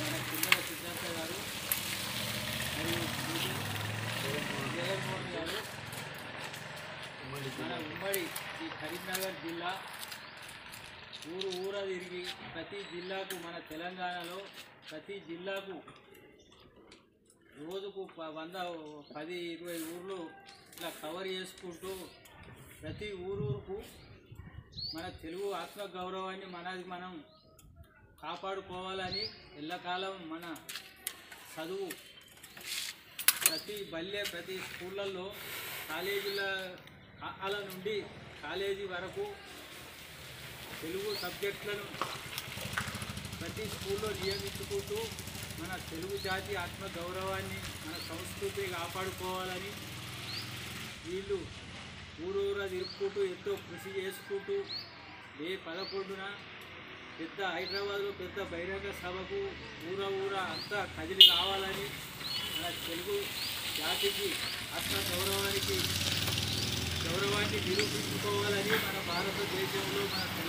మన గారు మరియు గారు మన ఉమ్మడి ఈ కరీంనగర్ జిల్లా ఊరు ఊర తిరిగి ప్రతి జిల్లాకు మన తెలంగాణలో ప్రతి జిల్లాకు రోజుకు ప- వంద పది ఇరవై ఊర్లు ఇట్లా కవర్ చేసుకుంటూ ప్రతి ఊరూరుకు మన తెలుగు ఆత్మ గౌరవాన్ని మనది మనం కాపాడుకోవాలని ఎల్లకాలం మన చదువు ప్రతి బల్లె ప్రతి స్కూళ్ళల్లో కాలేజీల అల నుండి కాలేజీ వరకు తెలుగు సబ్జెక్టులను ప్రతి స్కూల్లో నియమించుకుంటూ మన తెలుగు జాతి ఆత్మ గౌరవాన్ని మన సంస్కృతిని కాపాడుకోవాలని వీళ్ళు ఊరూర తిరుపుకుంటూ ఎంతో కృషి చేసుకుంటూ మే పదకొండున పెద్ద హైదరాబాద్లో పెద్ద బహిరంగ సభకు ఊర ఊర అంతా కదిలి రావాలని మన తెలుగు జాతికి ఆత్మ గౌరవానికి గౌరవాన్ని నిరూపించుకోవాలని మన భారతదేశంలో మన